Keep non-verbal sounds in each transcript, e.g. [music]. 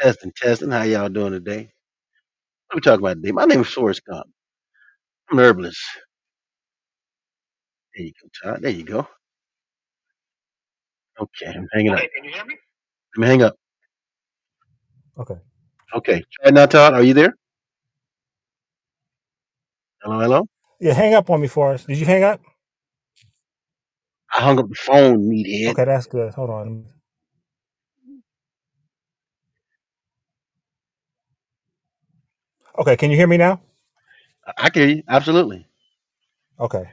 Testing, testing. How y'all doing today? What we talking about today? My name is Forrest Gump. I'm an herbalist. There you go, Todd. There you go. Okay, I'm hanging up. Okay, can you hear me? Let me hang up. Okay. Okay. Try now, Todd. Are you there? Hello, hello. Yeah, hang up on me, Forrest. Did you hang up? I hung up the phone, meathead. Okay, that's good. Hold on. Okay, can you hear me now? I can hear you. Absolutely. Okay.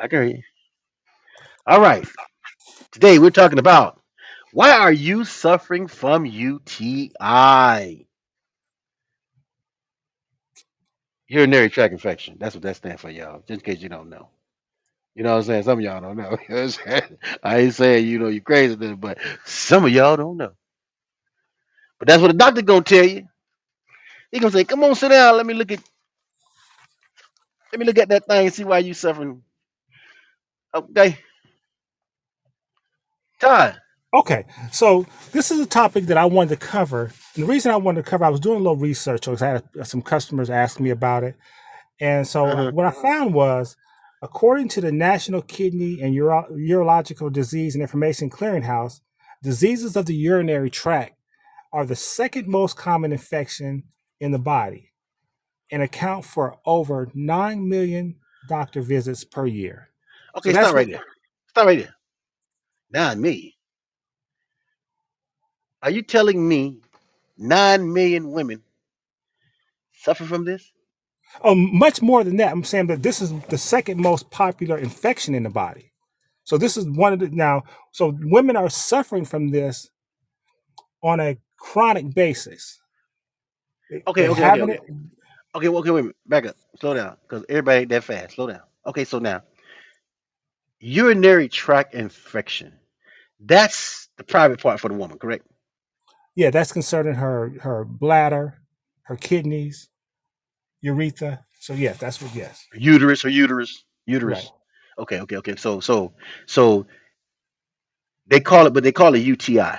I can hear you. All right. Today we're talking about why are you suffering from UTI? Urinary tract infection. That's what that stands for, y'all. Just in case you don't know. You know what I'm saying? Some of y'all don't know. [laughs] You know what I'm saying? I ain't saying you know you crazy, but some of y'all don't know. But that's what the doctor gonna tell you. He gonna say, "Come on, sit down. Let me look at let me look at that thing and see why you suffering." Okay, Todd. Okay. So this is a topic that I wanted to cover. And the reason I wanted to cover, I was doing a little research because I had some customers ask me about it. And so uh, Uh-huh. what I found was, according to the National Kidney and Uro- Urological Disease and Information Clearinghouse, diseases of the urinary tract are the second most common infection in the body and account for over 9 million doctor visits per year. Okay, that's stop right there. Stop right there. Nine million. Are you telling me nine million women suffer from this? Oh, much more than that. I'm saying that this is the second most popular infection in the body. So this is one of the now. So women are suffering from this on a chronic basis. Okay, they okay, okay, okay. Okay, well, okay, wait a minute. Back up. Slow down. Because everybody ain't that fast. Slow down. Okay, so now urinary tract infection. That's the private part for the woman, correct? Yeah, that's concerning her her bladder, her kidneys, urethra. So yes, that's what. Yes, Uterus or uterus. right. Uterus. Okay, okay, okay. So so so they call it but they call it UTI.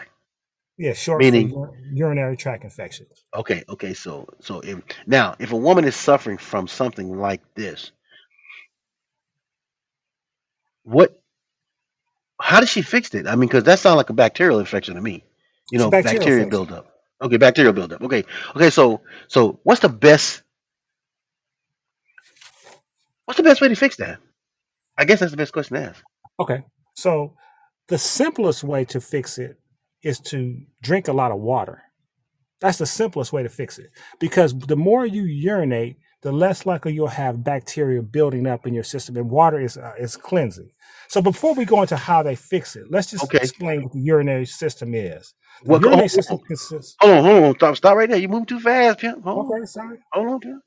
Yeah, short for Meaning ur- urinary tract infections. okay, okay, so so if now if a woman is suffering from something like this, what how does she fix it? I mean, because that sounds like a bacterial infection to me. You It's a know, bacterial bacteria infection. buildup. Okay, bacterial buildup. Okay, okay. So, so what's the best? What's the best way to fix that? I guess that's the best question to ask. Okay, so the simplest way to fix it is to drink a lot of water. That's the simplest way to fix it because the more you urinate, the less likely you'll have bacteria building up in your system, and water is uh, is cleansing. So before we go into how they fix it, let's just Okay. explain what the urinary system is. The Well, hold, urinary system consists. hold on, hold on. Stop, stop right there. You move too fast, pimp. Hold on, Okay, sorry. hold on, pimp.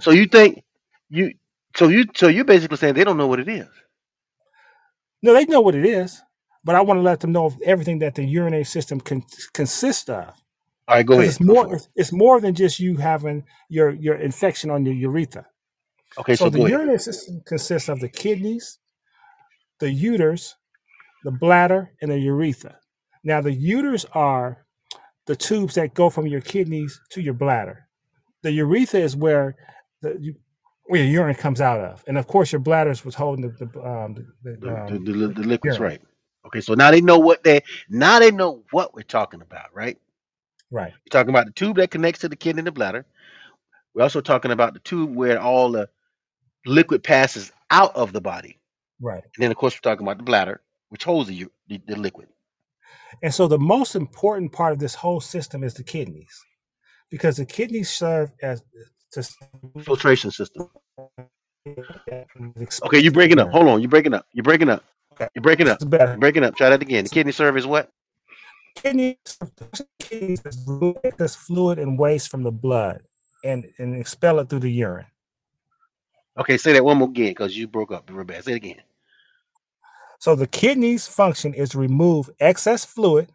So you think you? So you? So you're basically saying they don't know what it is. No, they know what it is, but I want to let them know of everything that the urinary system can consists of. All right, go ahead. it's more. It's, it's more than just you having your your infection on your urethra. Okay, So so the go ahead. urinary system consists of the kidneys, the uterus, the bladder, and the urethra. Now the ureters are the tubes that go from your kidneys to your bladder. The urethra is where the where your urine comes out of, and of course your bladder is what's holding the the, um, the, the, um, the the liquids, urine. right? Okay, so now they know what they now they know what we're talking about, right? Right, We're talking about the tube that connects to the kidney and the bladder. We're also talking about the tube where all the liquid passes out of the body, right. and then of course we're talking about the bladder, which holds the u- the, the liquid. And so the most important part of this whole system is the kidneys, because the kidneys serve as to filtration system. [laughs] Okay, you expel breaking up. Hold on, you're breaking up. You're breaking up. You're breaking up. It's better. You're breaking up. Try that again. The kidney serve is what? Kidneys, kidneys is this fluid and waste from the blood and, and expel it through the urine. Okay, say that one more again because you broke up real bad. Say it again. So the kidneys' function is to remove excess fluid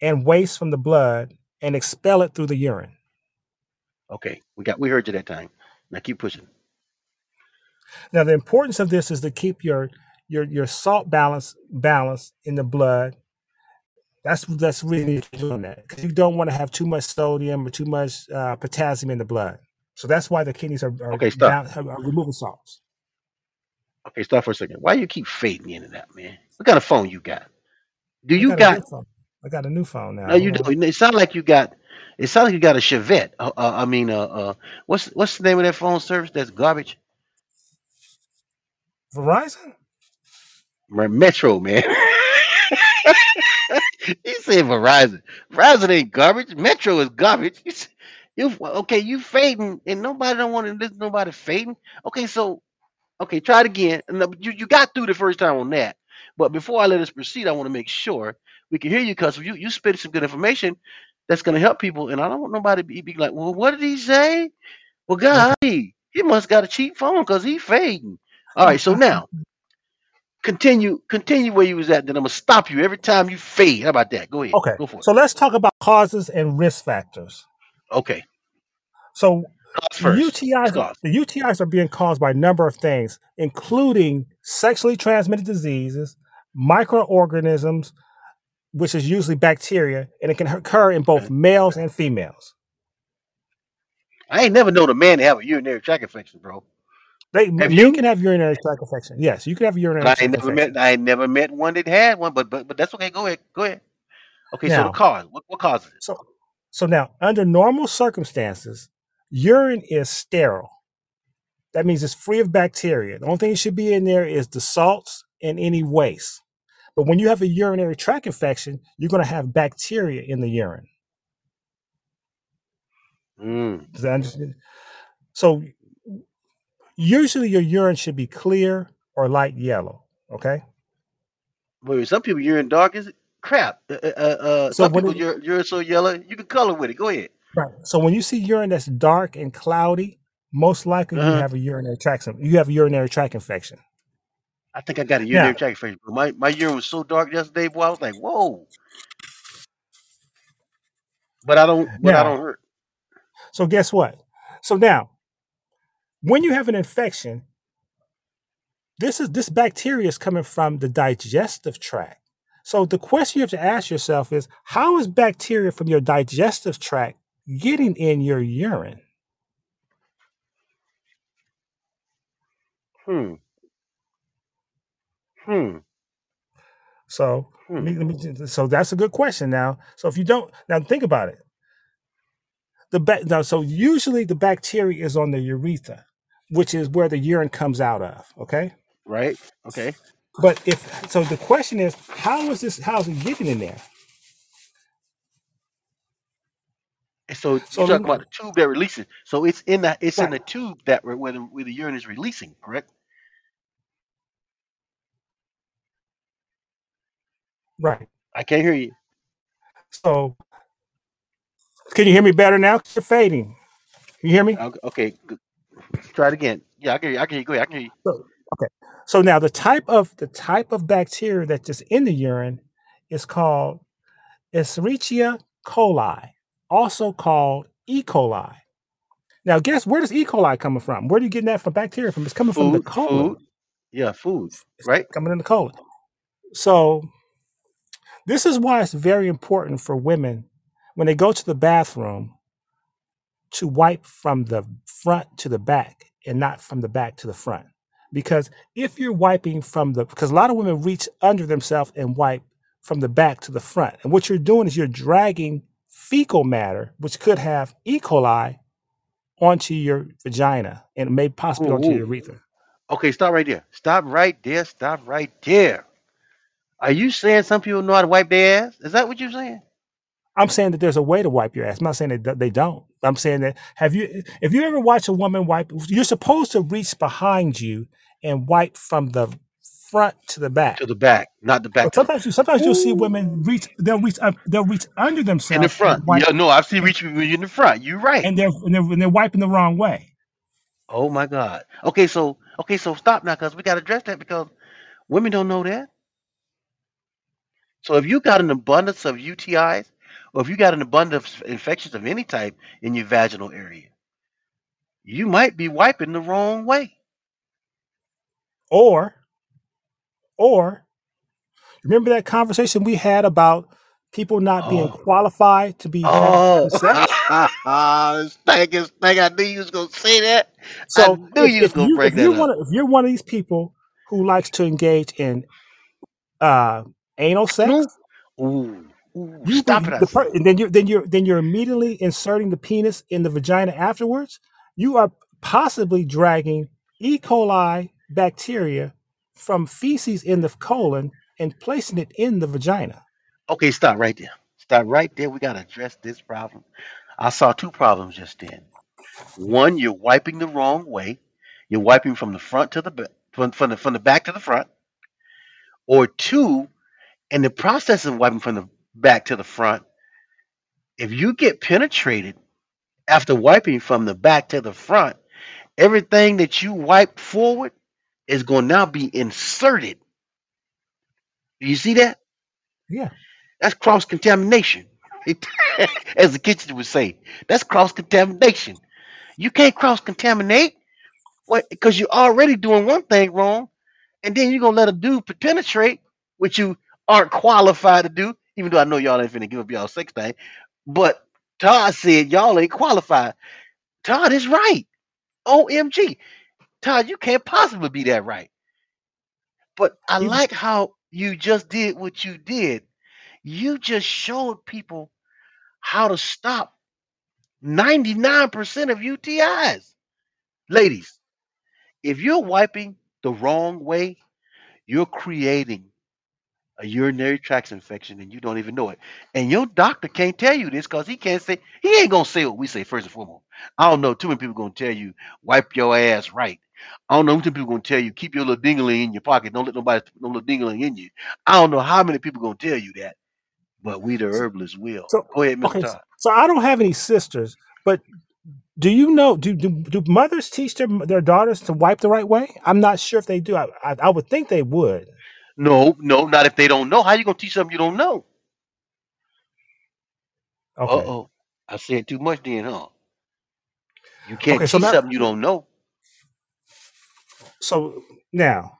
and waste from the blood and expel it through the urine. Okay, we got we heard you that time. Now keep pushing. Now the importance of this is to keep your your your salt balance balance in the blood That's that's really doing that because you don't want to have too much sodium or too much uh, potassium in the blood. So that's why the kidneys are, are, Okay, stop. are removing salts. Okay, stop for a second. Why you keep fading in and out, man? What kind of phone you got? Do I you got a new got? phone. I got a new phone now. No, you don't. It sounds like you got. It sounds like you got a Chevette. Uh, uh, I mean, uh, uh, what's what's the name of that phone service? That's garbage. Verizon? Metro, man. [laughs] he said Verizon. Verizon ain't garbage. Metro is garbage. You, you okay? You fading, and nobody don't want to listen. Nobody fading. Okay, so okay, try it again. No, uh, you you got through the first time on that. But before I let us proceed, I want to make sure we can hear you because you you spit some good information that's going to help people. And I don't want nobody be, be like, well, what did he say? Well. God, he must got a cheap phone because he fading. All right, so now continue continue where you was at. Then I'm gonna stop you every time you fade. How about that? Go ahead, Okay. go for it. So let's talk about causes and risk factors. Okay, So the. UTIs, the UTIs are being caused by a number of things, including sexually transmitted diseases, microorganisms, which is usually bacteria, and it can occur in both males and females. I ain't never known a man to have a urinary tract infection, bro. They Have men you? can have urinary tract infection. Yes, you can have urinary I tract never infection. met. I never met one that had one. But but but that's okay. Go ahead. Go ahead. Okay, so the cause. What what causes it? so so now under normal circumstances, urine is sterile. That means it's free of bacteria. The only thing that should be in there is the salts and any waste. But when you have a urinary tract infection, you're going to have bacteria in the urine. Mm. Does that understand? So usually your urine should be clear or light yellow. Okay. Wait, some people urine dark as crap. Uh, uh, uh, So some people it, urine, urine so yellow you can color with it. Go ahead. right. So when you see urine that's dark and cloudy, most likely Uh you have a urinary tract you have a urinary tract infection. I think I got a urinary Now, tract infection. My my urine was so dark yesterday, boy. I was like, whoa. But I don't. But I don't hurt. so guess what? So now, when you have an infection, this is this bacteria is coming from the digestive tract. So the question you have to ask yourself is how is bacteria from your digestive tract getting in your urine? Hmm. Hmm. So let Hmm. me, let me, so that's a good question now. So if you don't now think about it. The ba- now, so usually the bacteria is on the urethra, which is where the urine comes out of. Okay. Right. Okay. But if so, the question is, how is this? How is it getting in there? So So you're talking about the tube that releases. So it's in the it's in right, the tube that where where the, where the urine is releasing. Correct. right. I can't hear you. So can you hear me better now? You're fading. Can You hear me? Okay. okay, good. Try it again. Yeah, I can hear you. I can hear you. Go ahead. I can hear you. So, okay. So now the type of the type of bacteria that's just in the urine is called Escherichia coli, also called E. coli. Now, guess where does E. coli coming from? Where are you getting that from bacteria from? It's coming from the Food. colon. Food. Yeah, food. It's Right. coming in the colon. So this is why it's very important for women when they go to the bathroom to wipe from the front to the back and not from the back to the front. Because if you're wiping from the, because a lot of women reach under themselves and wipe from the back to the front. And what you're doing is you're dragging fecal matter, which could have E. coli, onto your vagina and may possibly Ooh, onto your ooh. urethra. Okay, stop right there. Stop right there. Stop right there. Are you saying some people know how to wipe their ass? Is that what you're saying? I'm saying that there's a way to wipe your ass. I'm not saying that they don't. I'm saying that have you if you ever watch a woman wipe, you're supposed to reach behind you and wipe from the front to the back. To the back, not the back sometimes you sometimes you'll see women reach they'll reach up they'll reach under themselves In the front. Yeah, no, I've seen reach in the front. You're right. and they're and they're, and they're wiping the wrong way. Oh my God. Okay, so okay, so stop now, cause we gotta address that because women don't know that. So if you got an abundance of UTIs, or if you got an abundance of infections of any type in your vaginal area, you might be wiping the wrong way. Or or remember that conversation we had about people not being Oh, qualified to be oh, sex. [laughs] thank you, thank. I knew you was gonna say that. I So knew if, you was gonna you, break if that you're up. one of, if you're one of these people who likes to engage in uh, anal sex, ooh, you stop it! be the per, and then you then you're then you're immediately inserting the penis in the vagina afterwards. You are possibly dragging E. coli bacteria from feces in the colon and placing it in the vagina. Okay, stop right there. Stop right there. We gotta address this problem. I saw two problems just then. One, you're wiping the wrong way. You're wiping from the front to the back, from, from the from the back to the front. Or two, in the process of wiping from the back to the front, if you get penetrated after wiping from the back to the front, everything that you wipe forward is going to now be inserted. Do you see that? Yeah. That's cross contamination. [laughs] As the kitchen would say, that's cross contamination. You can't cross contaminate what because you're already doing one thing wrong, and then you're gonna let a dude penetrate, which you aren't qualified to do, even though I know y'all ain't finna give up y'all sex thing. But Todd said y'all ain't qualified. Todd is right. OMG. Todd, you can't possibly be that right. But I like how you just did what you did. You just showed people how to stop 99% of UTIs. Ladies, if you're wiping the wrong way, you're creating a urinary tract infection and you don't even know it. And your doctor can't tell you this because he can't say, he ain't going to say what we say first and foremost. I don't know too many people going to tell you, wipe your ass right. I don't know too many people going to tell you, keep your little dingling in your pocket. Don't let nobody put no little dingling in you. I don't know how many people going to tell you that, but we the herbalists will. so Go ahead, Mr. okay. Todd. So I don't have any sisters, but do you know? Do do, do mothers teach their their daughters to wipe the right way? I'm not sure if they do. I I, I would think they would. No, no, not if they don't know. How you going to teach something you don't know? Okay. Uh-oh. I said too much then, huh? You can't Okay. So teach now, something you don't know. so now,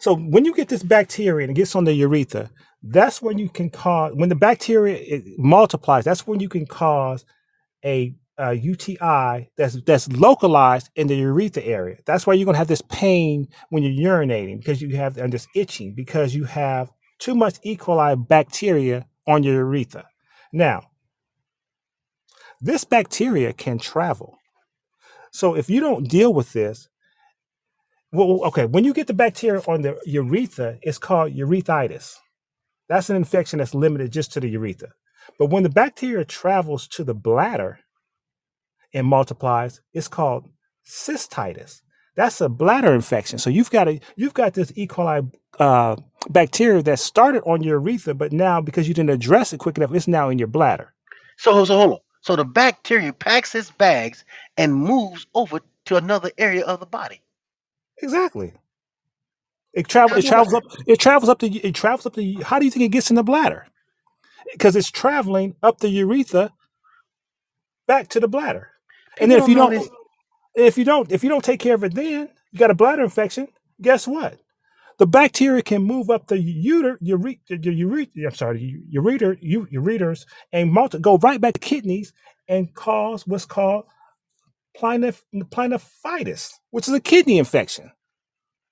so when you get this bacteria and it gets on the urethra, that's when you can cause when the bacteria it multiplies. That's when you can cause a, Uh, a UTI that's that's localized in the urethra area. That's why you're gonna have this pain when you're urinating because you have and this itching because you have too much E. coli bacteria on your urethra. Now, this bacteria can travel. So if you don't deal with this, well, okay, when you get the bacteria on the urethra, it's called urethritis. That's an infection that's limited just to the urethra. But when the bacteria travels to the bladder, and multiplies, it's called cystitis. That's a bladder infection. So you've got a you've got this E. coli uh, bacteria that started on your urethra, but now because you didn't address it quick enough, it's now in your bladder. So, so hold on. So the bacteria packs its bags and moves over to another area of the body. Exactly. It travel. It travels up. It travels up the. It travels up the. How do you think it gets in the bladder? Because it's traveling up the urethra back to the bladder. And then if you don't, this. if you don't, if you don't take care of it, then you got a bladder infection. Guess what? The bacteria can move up the ureter, ure, the ureter, I'm sorry, ureter, u- ureters, and multi, go right back to kidneys and cause what's called plinif- plinifitis, which is a kidney infection.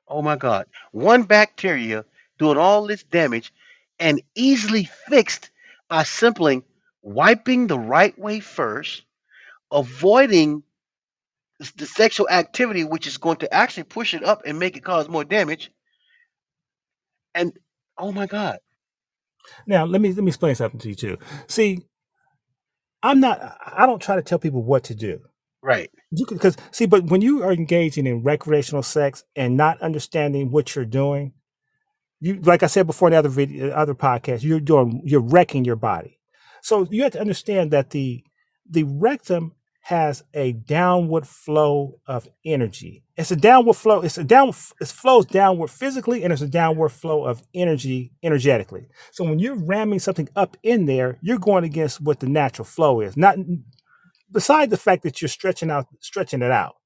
Oh my God. One bacteria doing all this damage and easily fixed by simply wiping the right way first, avoiding s- the sexual activity, which is going to actually push it up and make it cause more damage. And oh my God. Now, let me let me explain something to you too. See, I'm not. I don't try to tell people what to do. Right. You because see, but when you are engaging in recreational sex and not understanding what you're doing, you like I said before in the other video, uh, other podcast, you're doing you're wrecking your body. So you have to understand that the the rectum has a downward flow of energy. It's a downward flow. It's a down. It flows downward physically, and it's a downward flow of energy energetically. So when you're ramming something up in there, you're going against what the natural flow is. Not beside the fact that you're stretching out stretching it out.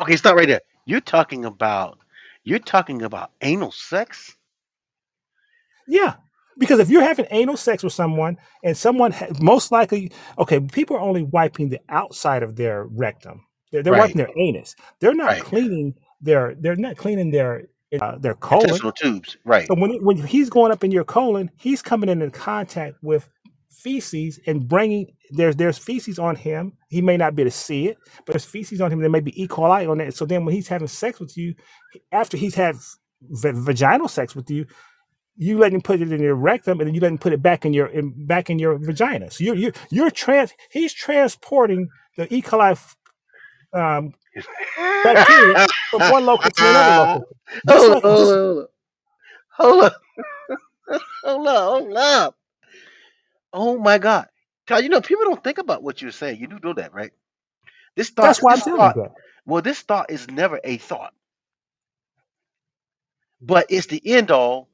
Okay, stop right there. You're talking about you're talking about anal sex? Yeah, Because if you're having anal sex with someone and someone ha- most likely, okay, people are only wiping the outside of their rectum. They're, they're Right, wiping their anus. They're not right. cleaning their. They're not cleaning their uh, their colon. Intestinal tubes. Right. So when when he's going up in your colon, he's coming into contact with feces and bringing there's there's feces on him. He may not be able to see it, but there's feces on him. There may be E. coli on it. So then when he's having sex with you, after he's had v- vaginal sex with you, you let him put it in your rectum, and then you let him put it back in your in, back in your vagina. So you're you're, you're trans. He's transporting the E. coli f- um, [laughs] bacteria from one local to another [laughs] local. Just hold like just hold on, hold on, [laughs] hold on, hold up. Oh my God. You know, people don't think about what you're saying. You do know that, right? This thought, that's why I'm this telling you thought, that. well, this thought is never a thought, but it's the end all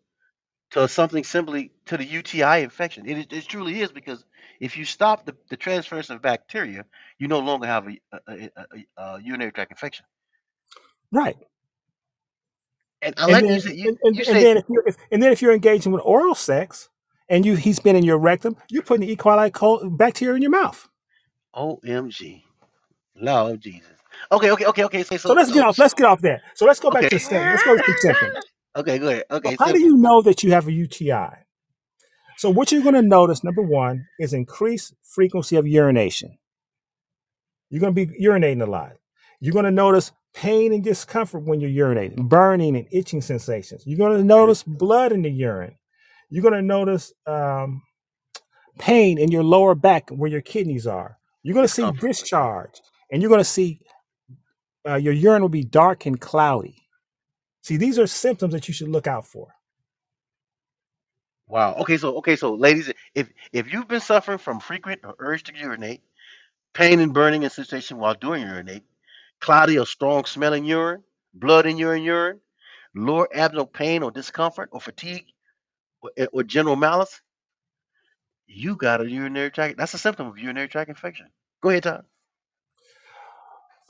to something simply to the UTI infection. It, is- it truly is because if you stop the, the transference of bacteria, you no longer have a, a, a, a, a urinary tract infection. Right. And I and like you then said, you, and, and, you and said, then if you're if, and then if you're engaging with oral sex and you he's been in your rectum, you're putting the E. coli col- bacteria in your mouth. OMG, Lord Jesus. Okay, okay, okay, okay. So, So let's get so, off. Let's get off that. So let's go back okay. to symptoms. Let's go to the symptoms. Okay, go ahead. So Okay, how do you know that you have a UTI? So what you're going to notice, number one, is increased frequency of urination. You're going to be urinating a lot. You're going to notice pain and discomfort when you're urinating, burning and itching sensations. You're going to notice blood in the urine. You're going to notice um, pain in your lower back where your kidneys are. You're going to see discomfort. discharge, and you're going to see uh, your urine will be dark and cloudy. See, these are symptoms that you should look out for. Wow. Okay, so okay, so ladies, if if you've been suffering from frequent or urge to urinate, pain and burning in sensation while doing urinate, cloudy or strong smelling urine, blood in your urine, lower abdominal pain or discomfort or fatigue or, eh, or general malice, you got a urinary tract. That's a symptom of urinary tract infection. Go ahead, Todd.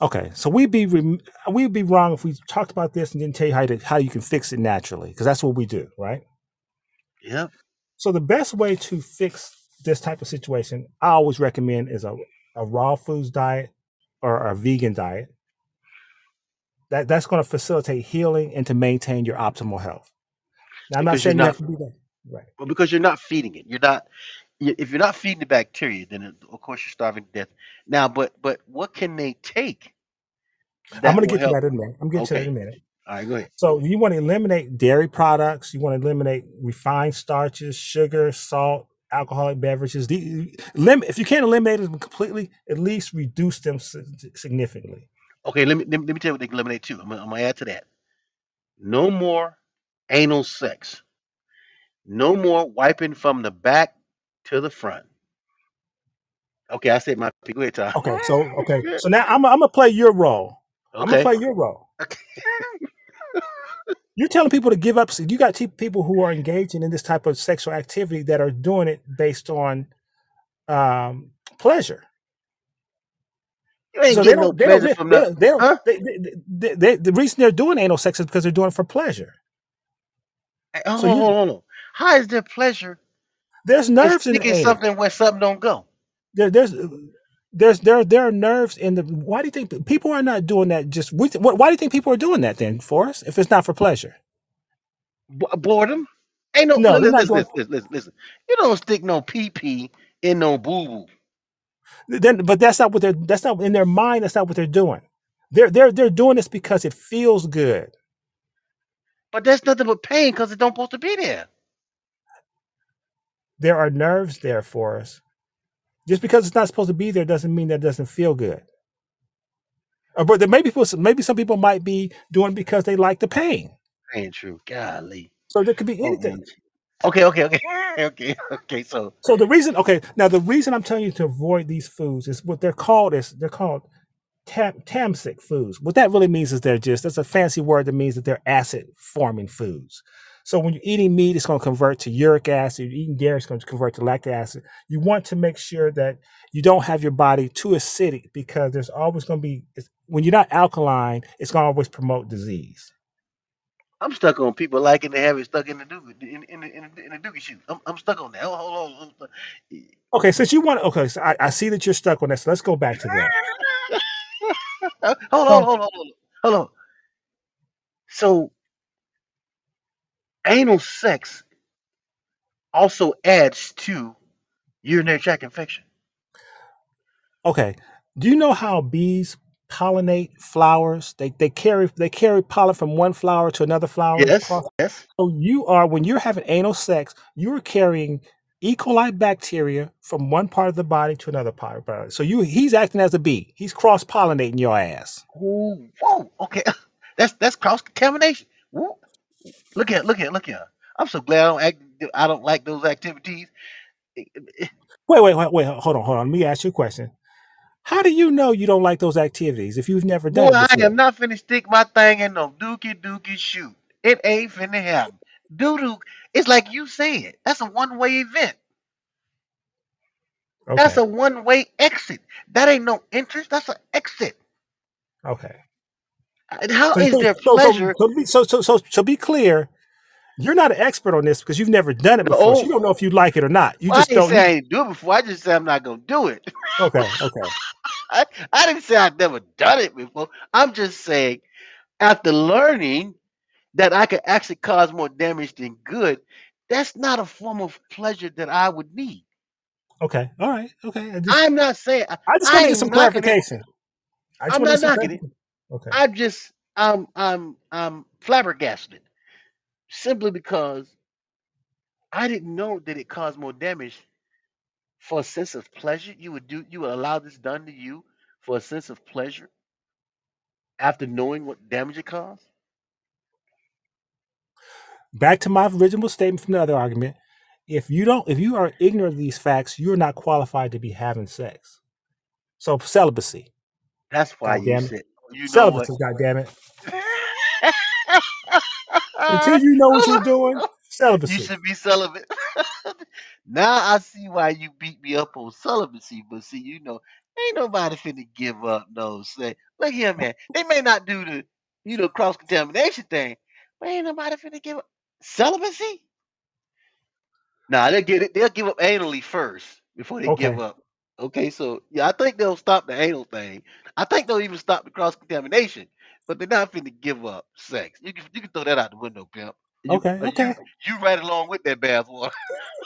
Okay, so we'd be rem- we'd be wrong if we talked about this and didn't tell you how to how you can fix it naturally, because that's what we do, right? Yep. So the best way to fix this type of situation, I always recommend is a, a raw foods diet or a vegan diet. That that's going to facilitate healing and to maintain your optimal health. Now, I'm not Because saying you have to be that. Right. well, because you're not feeding it. You're not y- if you're not feeding the bacteria, then it, of course you're starving to death. Now, but but what can they take I'm that going to will get to help? that in a minute. I'm getting to that in a minute. All right, go ahead. So you want to eliminate dairy products. You want to eliminate refined starches, sugar, salt, alcoholic beverages. The, lim- if you can't eliminate them completely, at least reduce them si- significantly. Okay, let me let me, let me tell you what they can eliminate too. I'm gonna, I'm gonna add to that. No more anal sex. No more wiping from the back to the front. Okay, I said my piece. Go ahead, Tom. Okay, so okay, so now I'm I'm gonna play your role. I'm gonna Okay. play your role. Okay. You're telling people to give up. You got te- people who are engaging in this type of sexual activity that are doing it based on um, pleasure. You ain't So they getting no don't. They don't. pleasure They, from they, the don't- they don't. huh? They, they, they, they- the reason they're doing anal sex is because they're doing it for pleasure. Hey, Hold So on, you, hold on, hold on. How is there pleasure there's nerves in the something where something don't go? There, there's there's there there are nerves in the. Why do you think people are not doing that? Just we, why do you think people are doing that then, for us If it's not for pleasure, B- boredom? Ain't no no, listen, listen, listen, listen, listen. You don't stick no pee pee in no boo boo. Then, but that's not what they're. That's not in their mind. That's not what they're doing. They're they're they're doing this because it feels good. But that's nothing but pain because it don't supposed to be there. There are nerves there for us. Just because it's not supposed to be there doesn't mean that it doesn't feel good. Uh, but there may be people, maybe some people might be doing it because they like the pain. Ain't true. Golly. So there could be anything. OMG. Okay, okay, okay, [laughs] okay, okay. So So the reason, okay, now the reason I'm telling you to avoid these foods is what they're called is they're called tam, tamasic foods. What that really means is they're just that's a fancy word that means that they're acid forming foods. So when you're eating meat, it's going to convert to uric acid. You're eating dairy, it's going to convert to lactic acid. You want to make sure that you don't have your body too acidic because there's always going to be it's- when you're not alkaline, it's going to always promote disease. I'm stuck on people liking to have it stuck in the dookie in, in, the- in, the- in the dookie shoe. I'm, I'm stuck on that. Hold, hold on. hold on. Okay, since you want, okay, so I, I see that you're stuck on this. let's go back to that. [laughs] hold on, So, hold on, hold on, hold on. So anal sex also adds to urinary tract infection. okay, do you know how bees pollinate flowers? They they carry they carry pollen from one flower to another flower Yes, across. yes. So you are when you're having anal sex, you are carrying E. coli bacteria from one part of the body to another part of the body. So you he's acting as a bee. He's cross pollinating your ass. Ooh, whoa, okay. [laughs] That's that's cross contamination. Look at look at look at. I'm so glad I don't act. I don't like those activities. Wait, wait, wait, wait. Hold on, hold on. Let me ask you a question. How do you know you don't like those activities if you've never Boy, done it I before? am not finna stick my thing in no dookie dookie shoot. It ain't finna happen. Doo doo. It's like you said. That's a one way event. That's Okay, a one way exit. That ain't no entrance. That's an exit. okay. How So, is so, there so, so, pleasure? so, be- so, so, so, so be clear. You're not an expert on this because you've never done it before. So you don't know if you like it or not. You well, I just didn't don't. say I ain't do it before. I just said I'm not gonna do it. okay, [laughs] okay, I, I didn't say I'd never done it before. I'm just saying after learning that I could actually cause more damage than good, that's not a form of pleasure that I would need. okay. All right, okay. I just, I'm not saying I, I just want to get some knocking it. clarification. I just I'm want not knocking it. Okay, I'm just I'm I'm I'm flabbergasted simply because I didn't know that it caused more damage for a sense of pleasure. You would do you would allow this done to you for a sense of pleasure after knowing what damage it caused. back to my original statement from the other argument. If you don't, if you are ignorant of these facts, you're not qualified to be having sex. So celibacy. That's why God you damn it. said you know what. Celibacy. God damn it. Until [laughs] you know what you're doing, celibacy. you should be celibate. [laughs] now I see why you beat me up on celibacy, but see, you know, ain't nobody finna give up no say. Look here, man. They may not do the, you know, cross contamination thing, but ain't nobody finna give up celibacy. Nah, they'll get it. They'll give up anally first before they Okay. give up. Okay, so yeah, I think they'll stop the anal thing. I think they'll even stop the cross contamination, but they're not finna give up sex. You can you can throw that out the window, pimp. You Okay. Okay. you you right along with that bathwater.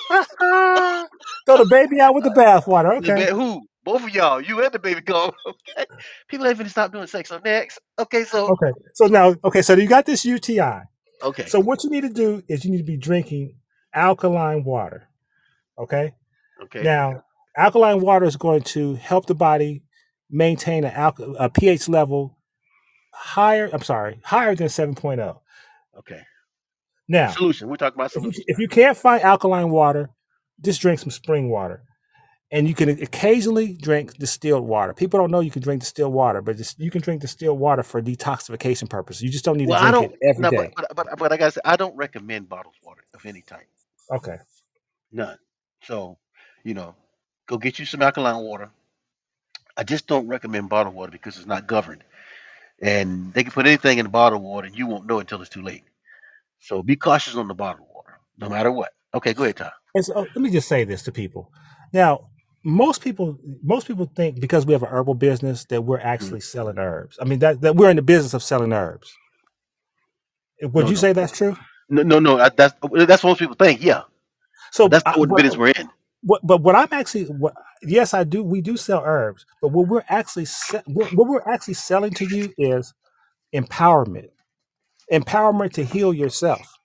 [laughs] Throw the baby out with the bathwater. Okay. ba- who? Both of y'all. You and the baby go. [laughs] Okay. People ain't finna stop doing sex. So next. Okay, so Okay. So now, okay. So you got this UTI. okay, So what you need to do is you need to be drinking alkaline water. Okay. okay, Now, alkaline water is going to help the body maintain an alka- a pH level higher. I'm sorry, higher than 7.0. okay. Now, Solution. We're talking about if you, solution. if you can't find alkaline water, just drink some spring water. And you can occasionally drink distilled water. People don't know you can drink distilled water, but just, you can drink distilled water for detoxification purposes. You just don't need Well, to drink it every No, day. but, but but but I gotta say, I don't recommend bottled water of any type. Okay. None. So, you know, go get you some alkaline water. I just don't recommend bottled water because it's not governed, and they can put anything in the bottled water, and you won't know until it's too late. So be cautious on the bottled water, no matter what. Okay, go ahead, Tom. And so let me just say this to people. Now, most people most people think because we have an herbal business that we're Mm. actually selling herbs. I mean that, that we're in the business of selling herbs. Would No, you no, say that's true? no, no, no. I- That's that's what most people think. Yeah, but So, that's I, not what the what, business we're in. What, but what I'm actually, what, yes, I do. We do sell herbs, but what we're actually, se- what, what we're actually selling to you is empowerment, empowerment to heal yourself.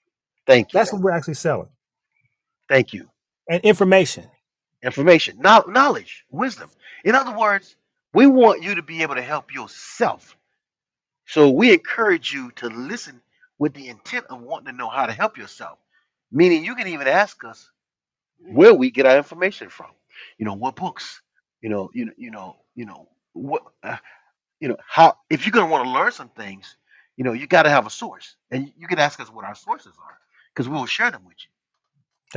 Thank you, That's what we're actually selling, thank you. and information. Information, Knowl- knowledge, wisdom. In other words, we want you to be able to help yourself. So we encourage you to listen with the intent of wanting to know how to help yourself. Meaning, you can even ask us where we get our information from. You know, what books. You know, you know, you know, you know what. Uh, you know how. If you're gonna want to learn some things, you know, you got to have a source, and you can ask us what our sources are, because we will share them with you.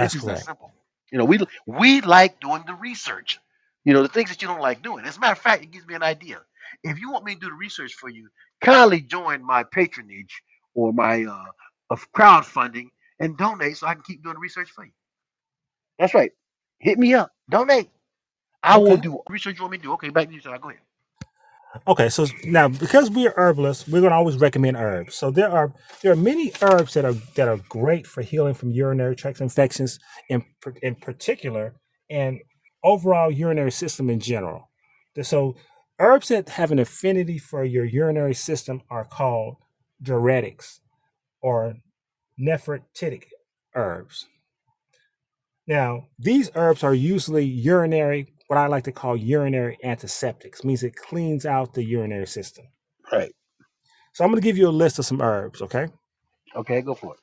It's That's just that correct. simple. You know, we we like doing the research. You know, the things that you don't like doing. As a matter of fact, it gives me an idea. If you want me to do the research for you, kindly join my patronage or my uh of crowdfunding and donate so I can keep doing the research for you. That's right. Hit me up. Donate. I will Okay. do research you want me to do. Okay, back to you, sir. Go ahead. Okay, so now because we are herbalists, we're going to always recommend herbs. So there are there are many herbs that are that are great for healing from urinary tract infections, in par- in particular, and overall urinary system in general. So herbs that have an affinity for your urinary system are called diuretics or nephritic herbs. Now, these herbs are usually urinary, what I like to call urinary antiseptics, means it cleans out the urinary system. Right. So I'm going to give you a list of some herbs, okay? Okay, go for it.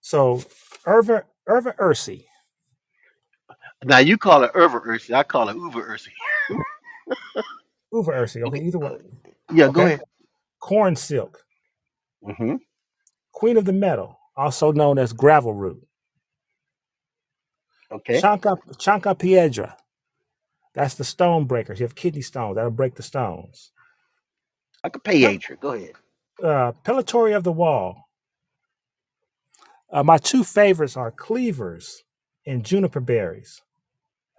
So Erva Erva Ursi, Now you call it Erva Ursi. I call it Uber Ursi. Uva Ursi, [laughs] okay, Okay. either way, Yeah, go okay? ahead. Corn silk, Mm-hmm. Queen of the Meadow, also known as gravel root, Okay. Chanca Chanca Piedra, that's the stone breakers. You have kidney stones that'll break the stones. I could pay Adrian. Go ahead. Uh, Pellitory of the Wall. Uh, my two favorites are cleavers and juniper berries.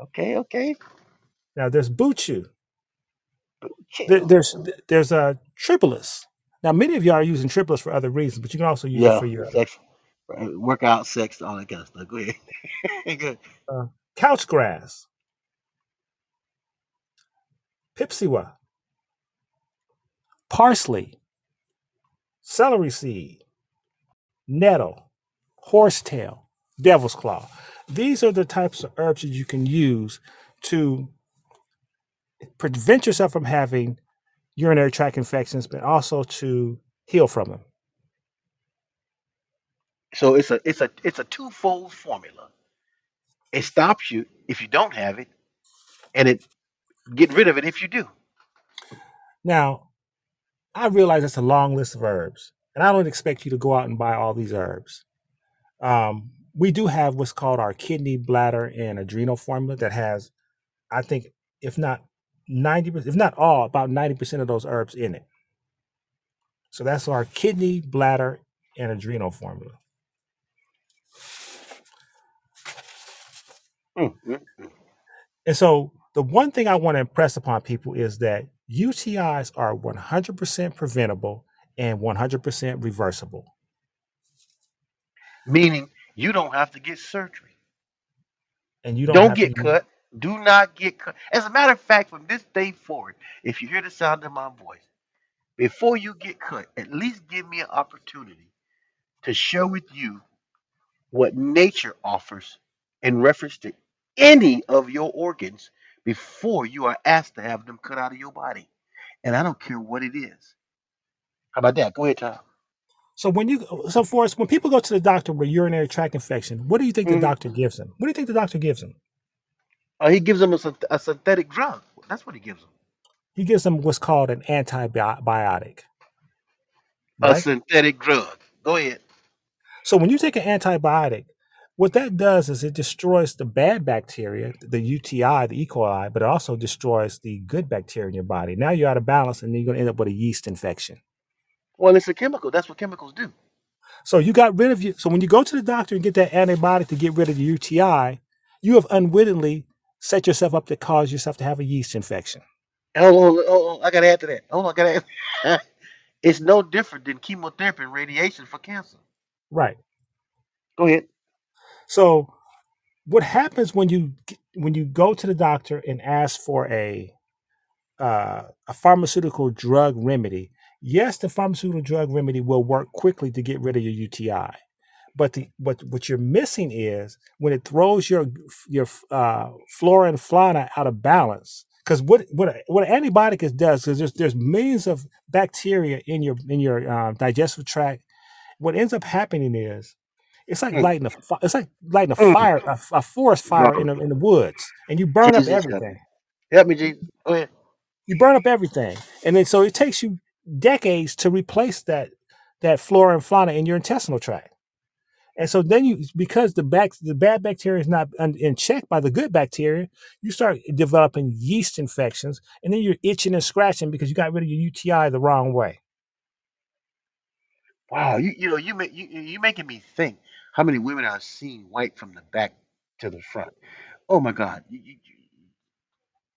Okay, okay. Now there's buchu. Chill. There, there's there's a tribulus. Now many of you are using tribulus for other reasons, but you can also use it Yeah, for your sex, workout, sex, all that kind of stuff. Go ahead. [laughs] Good. uh, couch grass, pipsiwa, parsley, celery seed, nettle, horsetail, devil's claw. These are the types of herbs that you can use to prevent yourself from having urinary tract infections, but also to heal from them. So it's a it's a it's a twofold formula. It stops you if you don't have it, and it get rid of it if you do. Now, I realize that's a long list of herbs, and I don't expect you to go out and buy all these herbs. Um, we do have what's called our kidney, bladder, and adrenal formula that has, I think, if not 90%, if not all, about 90% of those herbs in it. So that's our kidney, bladder, and adrenal formula. Mm, mm, mm. And so the one thing I want to impress upon people is that UTIs are 100% preventable and 100% reversible. Meaning you don't have to get surgery. And you don't, Don't have get to cut. Do not get cut. As a matter of fact, from this day forward, if you hear the sound of my voice, before you get cut, at least give me an opportunity to share with you what nature offers in reference to any of your organs before you are asked to have them cut out of your body. And I don't care what it is. How about that? Go ahead, Tom. So when you so for us, when people go to the doctor with urinary tract infection, what do you think the Mhm. doctor gives them? What do you think the doctor gives them? Uh, he gives them a, synth- a synthetic drug. That's what he gives them. He gives them what's called an antibiotic. A Right? synthetic drug. Go ahead. So when you take an antibiotic, what that does is it destroys the bad bacteria, the UTI, the E. coli, but it also destroys the good bacteria in your body. Now you're out of balance and then you're going to end up with a yeast infection. Well, it's a chemical. That's what chemicals do. So you got rid of you. So when you go to the doctor and get that antibiotic to get rid of the UTI, you have unwittingly set yourself up to cause yourself to have a yeast infection. Hold on, hold on, I gotta add to that. Hold on, I gotta add. [laughs] it's no different than chemotherapy and radiation for cancer. Right. Go ahead. So what happens when you when you go to the doctor and ask for a uh, a pharmaceutical drug remedy? Yes, the pharmaceutical drug remedy will work quickly to get rid of your UTI, but the what what you're missing is when it throws your your uh, flora and fauna out of balance. Because what what what an antibiotic is does is there's there's millions of bacteria in your in your uh, digestive tract. What ends up happening is it's like Mm, lighting a fi- it's like lighting a mm. fire a, a forest fire in the, in the woods, and you burn up Jesus, help everything. Help me, Jesus. Go ahead. You burn up everything, and then so it takes you decades to replace that that flora and fauna in your intestinal tract. And so then you, because the back, the bad bacteria is not un, in check by the good bacteria, you start developing yeast infections, and then you're itching and scratching because you got rid of your UTI the wrong way. Wow, you you know you you you you making me think how many women I've seen white from the back to the front. Oh my God, you, you,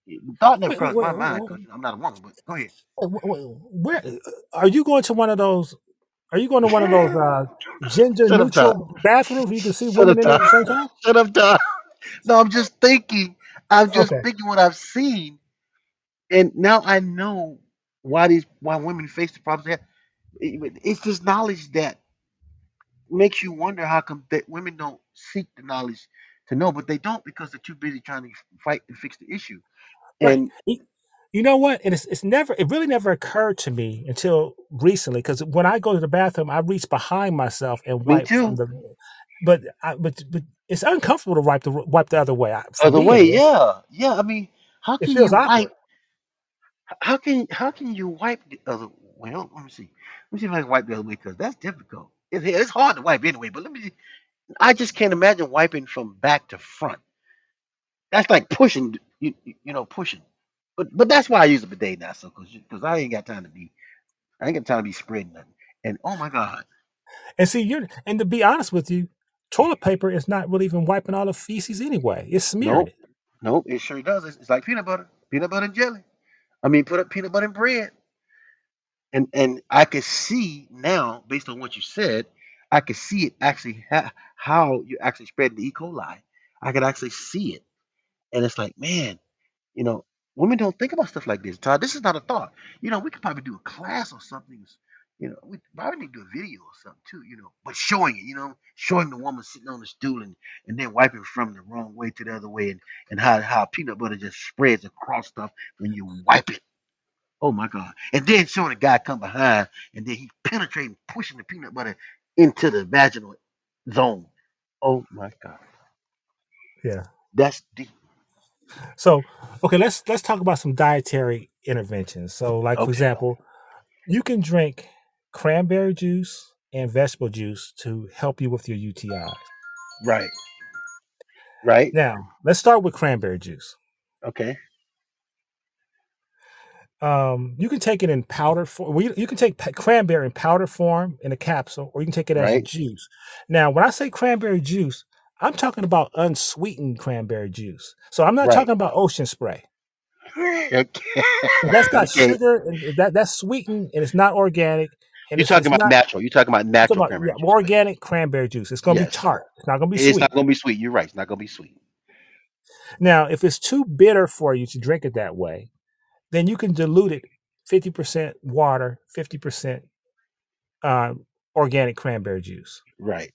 you, thought never Wait, wait, crossed my wait, mind wait, because I'm not a woman. But go ahead. wait, wait, where are you going to one of those? Are you going to one of those uh, gender Shut up, Todd. neutral bathrooms where you can see Shut women up, in it Todd. at the same time? [laughs] Shut up, Todd. No, I'm just thinking. I'm just Okay, thinking what I've seen, and now I know why these why women face the problems they have. It- It's just knowledge that makes you wonder how come that women don't seek the knowledge to know, but they don't because they're too busy trying to fight and fix the issue. right. And Y- You know what? And it's it's never it really never occurred to me until recently because when I go to the bathroom, I reach behind myself and me wipe from too. the. But I, but but it's uncomfortable to wipe the wipe the other way. I, for Other me, way, is. yeah, yeah. I mean, how It can feels you wipe? awkward. How can how can you wipe the other? Way? Well, let me see. Let me see if I can wipe the other way because that's difficult. It, it's hard to wipe anyway. But let me. I just can't imagine wiping from back to front. That's like pushing. You, you you know pushing. But but that's why I use a bidet now. So because because I ain't got time to be I ain't got time to be spreading nothing. And oh my god, And see, you're and to be honest with you, toilet paper is not really even wiping all the feces anyway. It's smearing nope it. nope. It sure does. It's, it's like peanut butter, peanut butter and jelly. I mean, put up peanut butter and bread. And and I could see now, based on what you said, I could see it actually ha- how you actually spread the E. coli. I could actually see it, and it's like, man, you know, women don't think about stuff like this. Todd, this is not a thought. You know, we could probably do a class or something. You know, we probably need to do a video or something too. You know, but showing it, you know, showing the woman sitting on the stool and and then wiping from the wrong way to the other way, and and how how peanut butter just spreads across stuff when you wipe it Oh my God. And then showing the guy come behind and then he penetrating, pushing the peanut butter into the vaginal zone. Oh my God. Yeah. That's deep. So, okay, let's let's talk about some dietary interventions. So, like for Okay. example, you can drink cranberry juice and vegetable juice to help you with your UTIs. Right. Right. Now, let's start with cranberry juice. Okay. Um, you can take it in powder form. Well, you, you can take cranberry in powder form in a capsule, or you can take it as Right. juice. Now, when I say cranberry juice, I'm talking about unsweetened cranberry juice. So I'm not Right. talking about ocean spray. [laughs] okay. That's got [laughs] okay. sugar and that that's sweetened and it's not organic and You're talking about not. natural. You're talking about I'm talking natural about yeah, cranberry juice, organic cranberry juice. It's going to be tart. It's not going to be sweet. It's not gonna be sweet. You're right. It's not gonna be sweet. Now, if it's too bitter for you to drink it that way, then you can dilute it 50% water, 50% um, organic cranberry juice. Right.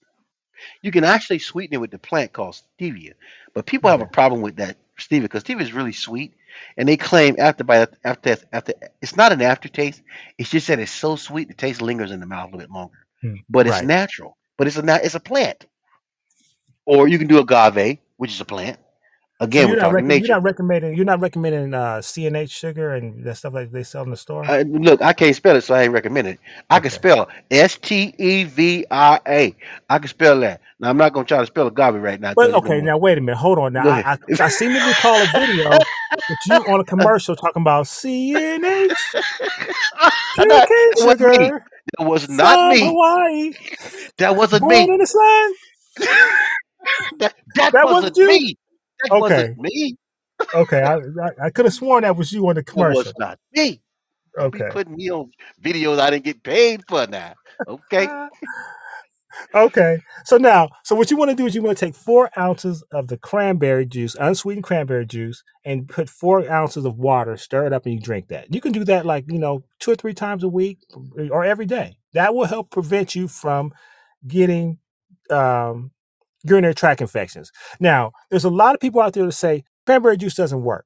You can actually sweeten it with the plant called stevia, but people have a problem with that stevia because stevia is really sweet, and they claim after by after after it's not an aftertaste. It's just that it's so sweet the taste lingers in the mouth a little bit longer, Hmm. but it's Right. natural. But it's a na- it's a plant, or you can do agave, which is a plant. So Again, we're you're not talking rec- you're nature. not recommending you're not recommending uh, C&H sugar and that stuff like they sell in the store. Uh, look, I can't spell it, so I ain't recommend it. I can Okay. spell S T E V I A. I can spell that. Now I'm not gonna try to spell agave right now But because you know. okay, now wait a minute. Hold on. Now go I ahead. I, I seem to recall a video with you on a [laughs] commercial talking about C&H that, cane that was me. sugar That was not from me. Hawaii, That wasn't born me. in the sun. [laughs] that that That wasn't wasn't you. me. That Okay. wasn't me. Okay. I I, I could have sworn that was you on the [laughs] That was commercial. not me. Don't be Okay. putting me on videos I didn't get paid for now. Okay. [laughs] okay. So now, so what you want to do is you want to take four ounces of the cranberry juice, unsweetened cranberry juice, and put four ounces of water, stir it up, and you drink that. You can do that like, you know, two or three times a week or every day. That will help prevent you from getting um, urinary tract infections. Now, there's a lot of people out there that say cranberry juice doesn't work.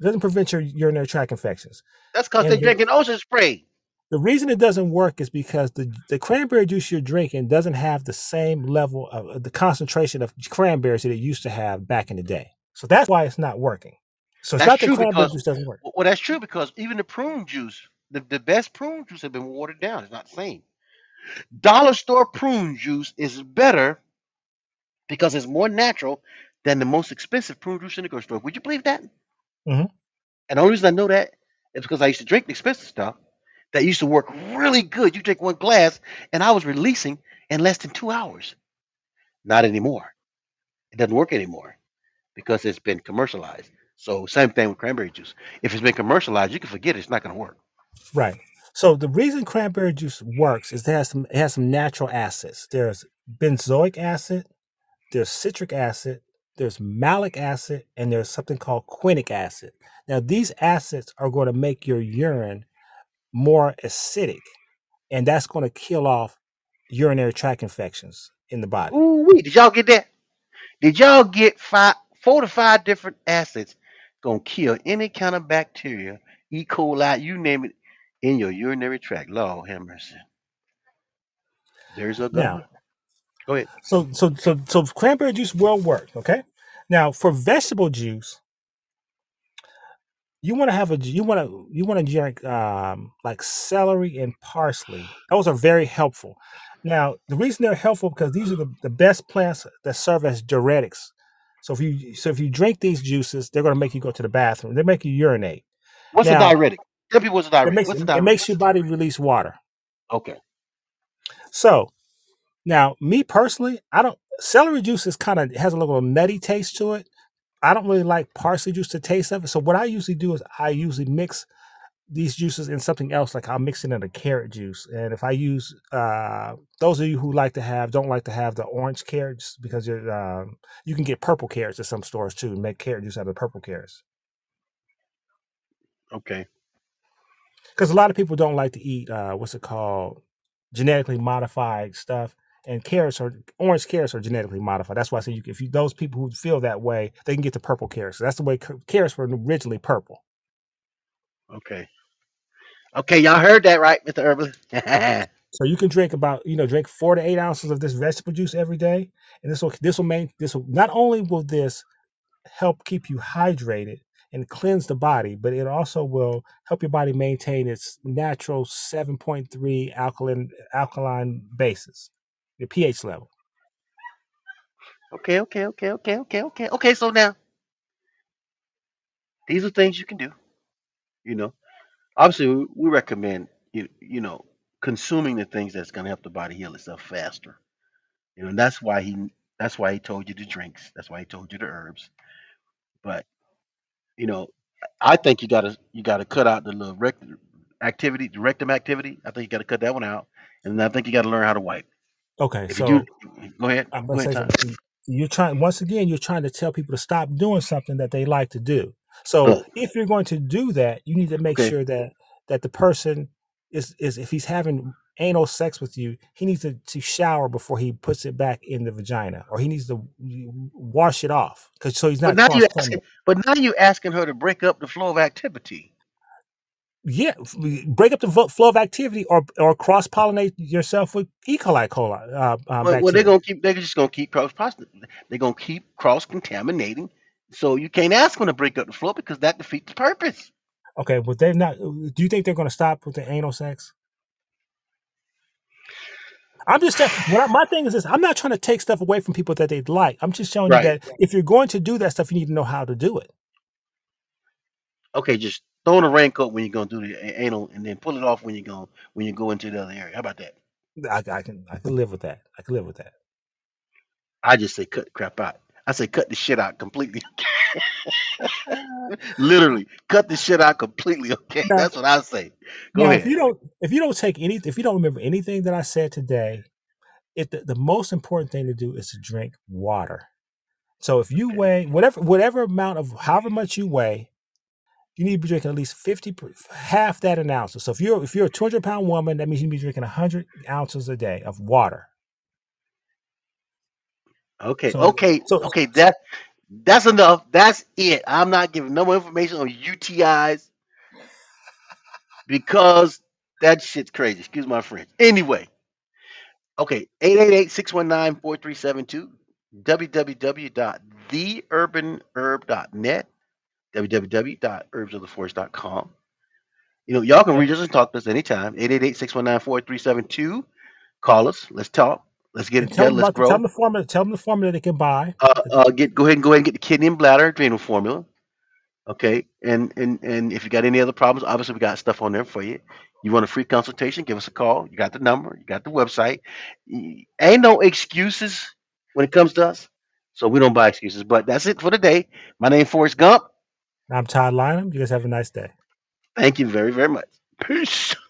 It doesn't prevent your urinary tract infections. That's because they're the, drinking ocean spray. the reason it doesn't work is because the, the cranberry juice you're drinking doesn't have the same level of uh, the concentration of cranberries that it used to have back in the day. So that's why it's not working. So it's That's not that true cranberry because juice doesn't work. well, that's true because even the prune juice, the, the best prune juice have been watered down. It's not the same. Dollar store prune juice is better because it's more natural than the most expensive prune juice in the grocery store. Would you believe that? Mhm. And the only reason I know that is because I used to drink the expensive stuff. that used to work really good. You drink one glass, and I was releasing in less than two hours. Not anymore. It doesn't work anymore because it's been commercialized. So same thing with cranberry juice. If it's been commercialized, you can forget it. It's not going to work. Right. So the reason cranberry juice works is it has some it has some natural acids. There's benzoic acid, there's citric acid, there's malic acid, and there's something called quinic acid. Now these acids are going to make your urine more acidic, and that's going to kill off urinary tract infections in the body. Ooh, wee. Did y'all get that? Did y'all get five, four to five different acids gonna kill any kind of bacteria, E. coli, you name it, in your urinary tract? Lord have mercy. There's a Now, God. Go ahead. so so so so cranberry juice will work. Okay. Now for vegetable juice, you want to have a you want to you want to drink um, like celery and parsley. Those are very helpful. Now the reason they're helpful because these are the, the best plants that serve as diuretics. So if you so if you drink these juices, they're going to make you go to the bathroom. They make you urinate. What's a diuretic? Tell people what's a it makes What's a it makes your body release water. Okay. So now me personally, I don't celery juice is kind of has a little nutty taste to it. I don't really like parsley juice to taste of it. So what I usually do is I usually mix these juices in something else. Like I'll mix it in a carrot juice. And if I use uh, those of you who like to have don't like to have the orange carrots because you're um, you can get purple carrots at some stores too and make carrot juice out of the purple carrots. Okay. Because a lot of people don't like to eat uh, what's it called genetically modified stuff. And carrots are orange carrots are genetically modified. That's why I say you, if you those people who feel that way, they can get the purple carrots. That's the way ca- carrots were originally purple. Okay. Okay. Y'all heard that right, Mr. Herbalist? [laughs] So you can drink about you know drink four to eight ounces of this vegetable juice every day, and this will this will make this will not only will this help keep you hydrated and cleanse the body, but it also will help your body maintain its natural seven point three alkaline alkaline basis, the pH level. okay. Okay. Okay. Okay. Okay. Okay. Okay. So now these are things you can do. You know, obviously we, recommend you you know consuming the things that's going to help the body heal itself faster. You know, and that's why he that's why he told you the drinks. That's why he told you the herbs. But you know, I think you gotta you gotta cut out the little activity, the rectum activity. I think you gotta cut that one out, and I think you gotta learn how to wipe. Okay, If you do, so go ahead, I'm go ahead, say Tom. something. You're trying once again. You're trying to tell people to stop doing something that they like to do. So if you're going to do that, you need to make okay, sure that that the person is is if he's having anal sex with you, he needs to, to shower before he puts it back in the vagina, or he needs to wash it off because so he's but not now you asking, but now you asking her to break up the flow of activity. Yeah, break up the flow of activity, or or cross pollinate yourself with E. coli coli uh, uh, Well, well they're gonna keep. They're just gonna keep cross. They're gonna keep cross contaminating. So you can't ask them to break up the flow because that defeats the purpose. Okay, but they're not. Do you think they're going to stop with the anal sex? I'm just saying. I, my thing is this: I'm not trying to take stuff away from people that they'd like. I'm just showing you that if you're going to do that stuff, you need to know how to do it. Okay, just throw on a raincoat when you're gonna do the anal, and then pull it off when you go when you go into the other area. How about that? I, I can I can live with that. I can live with that. I just say cut the crap out. I say cut the shit out completely. [laughs] Literally, cut the shit out completely. Okay, Now, that's what I say. Go now, if you don't if you don't take any if you don't remember anything that I said today, it the, the most important thing to do is to drink water. So if you Okay. weigh whatever whatever amount of however much you weigh, you need to be drinking at least fifty per- half that an ounce. So if you're if you're a two hundred pound woman, that means you need to be drinking hundred ounces a day of water. Okay. So Okay. so Okay. That that's enough. That's it. I'm not giving no more information on UTIs because that shit's crazy. Excuse my French. Anyway. Okay. 888-619-4372. www.theurbanherb.net www.herbsoftheforest.com. You know, y'all can reach us and talk to us anytime. 888-619-4372. Call us. Let's talk. Let's get it done. Let's grow. Tell them the formula. Tell them the formula they can buy. Uh, uh, get go ahead and go ahead and get the kidney and bladder adrenal formula. Okay, and and and if you got any other problems, obviously we got stuff on there for you. You want a free consultation? Give us a call. You got the number. You got the website. Ain't no excuses when it comes to us, so we don't buy excuses. But that's it for today. My name is Forrest Gump. I'm Todd Lynham. You guys have a nice day. Thank you very, very much. Peace. [laughs]